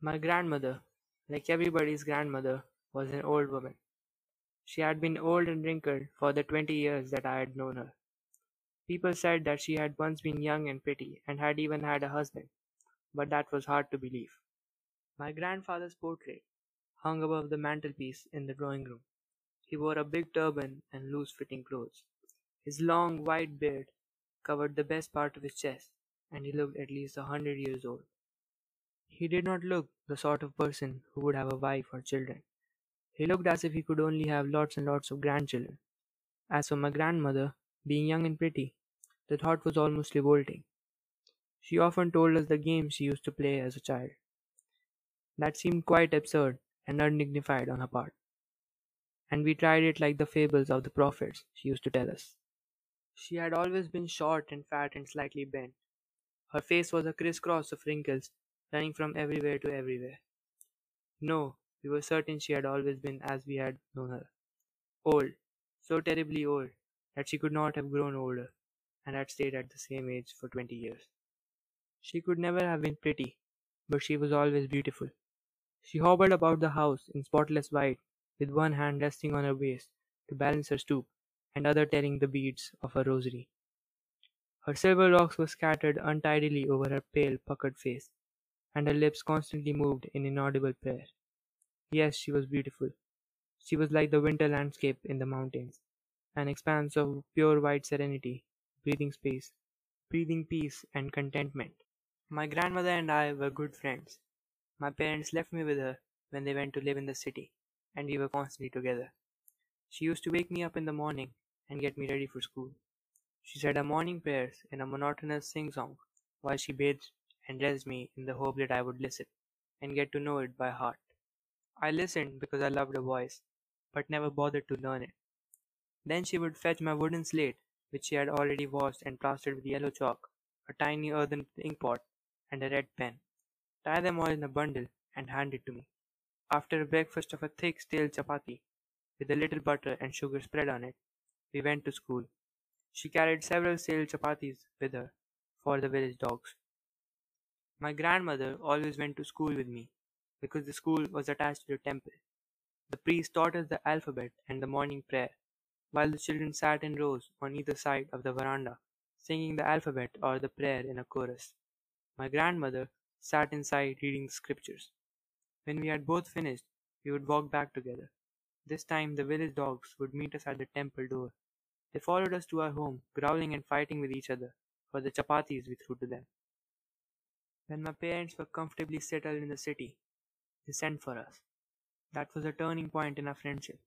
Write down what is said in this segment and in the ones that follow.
My grandmother, like everybody's grandmother, was an old woman. She had been old and wrinkled for the twenty years that I had known her. People said that she had once been young and pretty, and had even had a husband, but that was hard to believe. My grandfather's portrait hung above the mantelpiece in the drawing room. He wore a big turban and loose fitting clothes. His long white beard covered the best part of his chest, and he looked at least a hundred years old. He did not look the sort of person who would have a wife or children. He looked as if he could only have lots and lots of grandchildren. As for my grandmother, being young and pretty, the thought was almost revolting. She often told us the games she used to play as a child. That seemed quite absurd and undignified on her part. And we tried it like the fables of the prophets, she used to tell us. She had always been short and fat and slightly bent. Her face was a crisscross of wrinkles running from everywhere to everywhere. No, we were certain she had always been as we had known her. Old, so terribly old that she could not have grown older, and had stayed at the same age for twenty years. She could never have been pretty, but she was always beautiful. She hobbled about the house in spotless white, with one hand resting on her waist to balance her stoop, and other tearing the beads of her rosary. Her silver locks were scattered untidily over her pale, puckered face, and her lips constantly moved in inaudible prayer. Yes, she was beautiful. She was like the winter landscape in the mountains, an expanse of pure white serenity, breathing space, breathing peace and contentment. My grandmother and I were good friends. My parents left me with her when they went to live in the city, and we were constantly together. She used to wake me up in the morning and get me ready for school. She said her morning prayers in a monotonous sing song while she bathed and dressed me in the hope that I would listen and get to know it by heart. I listened because I loved her voice, but never bothered to learn it. Then she would fetch my wooden slate, which she had already washed and plastered with yellow chalk, a tiny earthen inkpot, and a red pen, tie them all in a bundle, and hand it to me. After a breakfast of a thick stale chapati, with a little butter and sugar spread on it, we went to school. She carried several stale chapatis with her for the village dogs. My grandmother always went to school with me because the school was attached to the temple. The priest taught us the alphabet and the morning prayer, while the children sat in rows on either side of the veranda, singing the alphabet or the prayer in a chorus. My grandmother sat inside reading the scriptures. When we had both finished, we would walk back together. This time the village dogs would meet us at the temple door. They followed us to our home, growling and fighting with each other for the chapatis we threw to them. When my parents were comfortably settled in the city, they sent for us. That was a turning point in our friendship.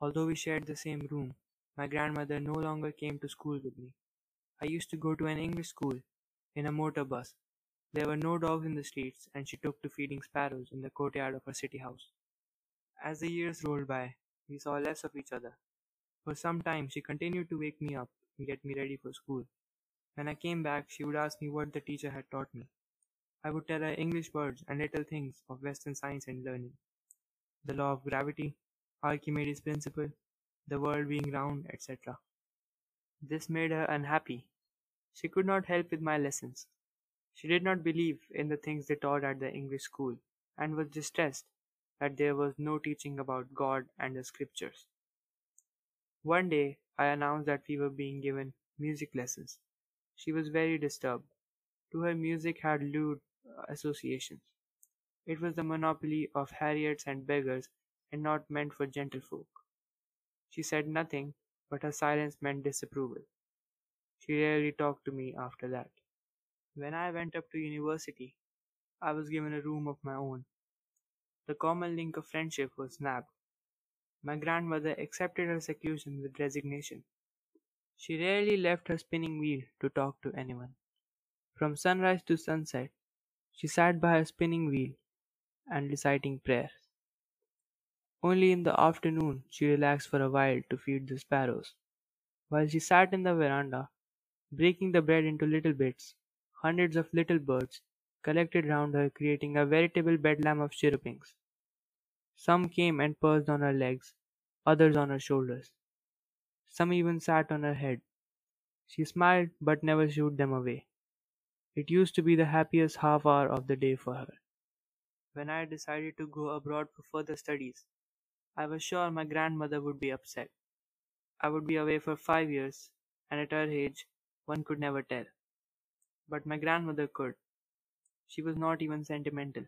Although we shared the same room, my grandmother no longer came to school with me. I used to go to an English school in a motor bus. There were no dogs in the streets, and she took to feeding sparrows in the courtyard of her city house. As the years rolled by, we saw less of each other. For some time, she continued to wake me up and get me ready for school. When I came back, she would ask me what the teacher had taught me. I would tell her English words and little things of Western science and learning. The law of gravity, Archimedes' principle, the world being round, etc. This made her unhappy. She could not help with my lessons. She did not believe in the things they taught at the English school, and was distressed that there was no teaching about God and the scriptures. One day I announced that we were being given music lessons. She was very disturbed. To her music had lewd uh, associations. It was the monopoly of Harriets and beggars, and not meant for gentlefolk. She said nothing, but her silence meant disapproval. She rarely talked to me after that. When I went up to university, I was given a room of my own. The common link of friendship was snapped. My grandmother accepted her seclusion with resignation. She rarely left her spinning wheel to talk to anyone. From sunrise to sunset, she sat by her spinning wheel and reciting prayers. Only in the afternoon she relaxed for a while to feed the sparrows. While she sat in the veranda, breaking the bread into little bits, hundreds of little birds collected round her, creating a veritable bedlam of chirrupings. Some came and perched on her legs, others on her shoulders. Some even sat on her head. She smiled but never shooed them away. It used to be the happiest half hour of the day for her. when I decided to go abroad for further studies. I was sure my grandmother would be upset. I would be away for five years, and at her age, one could never tell. But my grandmother could. She was not even sentimental.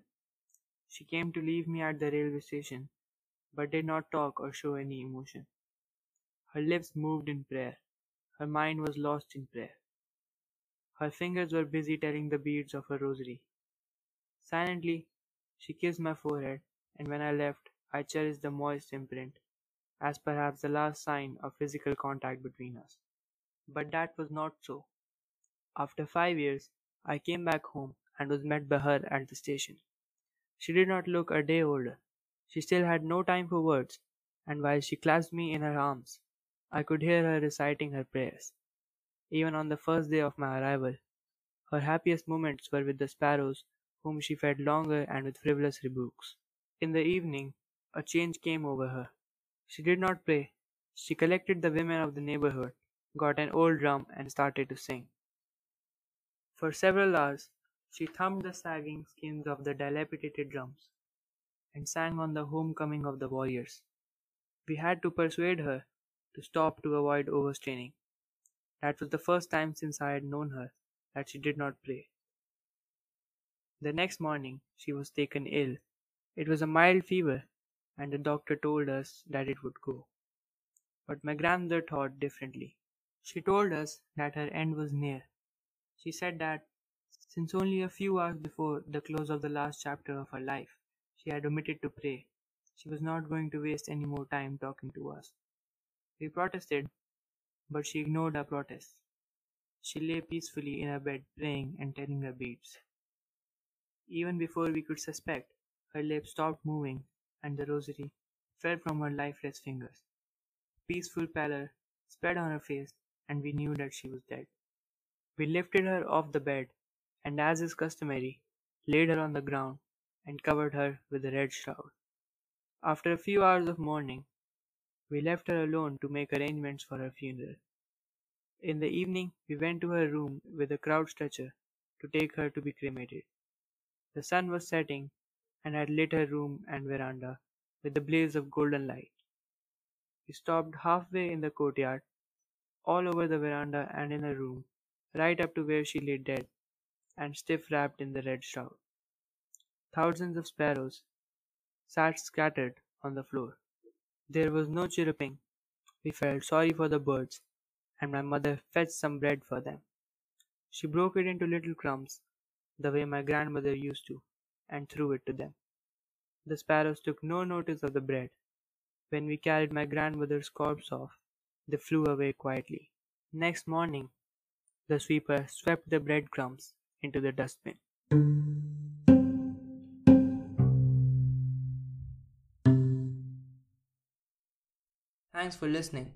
She came to leave me at the railway station, but did not talk or show any emotion. Her lips moved in prayer. Her mind was lost in prayer. Her fingers were busy telling the beads of her rosary. Silently, she kissed my forehead, and when I left, I cherished the moist imprint, as perhaps the last sign of physical contact between us. But that was not so. After five years, I came back home and was met by her at the station. She did not look a day older. She still had no time for words, and while she clasped me in her arms, I could hear her reciting her prayers. Even on the first day of my arrival, her happiest moments were with the sparrows whom she fed longer and with frivolous rebukes. In the evening, a change came over her. She did not play. She collected the women of the neighborhood, got an old drum, and started to sing. For several hours, she thumped the sagging skins of the dilapidated drums and sang on the homecoming of the warriors. We had to persuade her to stop to avoid overstraining. That was the first time since I had known her that she did not pray. The next morning she was taken ill. It was a mild fever, and the doctor told us that it would go. But my grandmother thought differently. She told us that her end was near. She said that since only a few hours before the close of the last chapter of her life, she had omitted to pray, she was not going to waste any more time talking to us. We protested, but she ignored our protests. She lay peacefully in her bed praying and telling her beads. Even before we could suspect, her lips stopped moving and the rosary fell from her lifeless fingers. Peaceful pallor spread on her face and we knew that she was dead. We lifted her off the bed and as is customary, laid her on the ground and covered her with a red shroud. After a few hours of mourning, we left her alone to make arrangements for her funeral. In the evening, we went to her room with a crowd stretcher to take her to be cremated. The sun was setting and had lit her room and veranda with a blaze of golden light. We stopped halfway in the courtyard, all over the veranda and in her room, right up to where she lay dead and stiff wrapped in the red shroud. Thousands of sparrows sat scattered on the floor. There was no chirruping. We felt sorry for the birds, and my mother fetched some bread for them. She broke it into little crumbs, the way my grandmother used to, and threw it to them. The sparrows took no notice of the bread. When we carried my grandmother's corpse off, they flew away quietly. Next morning, the sweeper swept the breadcrumbs into the dustbin. Thanks for listening.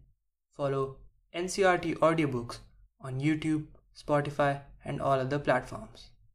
Follow NCERT audiobooks on YouTube, Spotify, and all other platforms.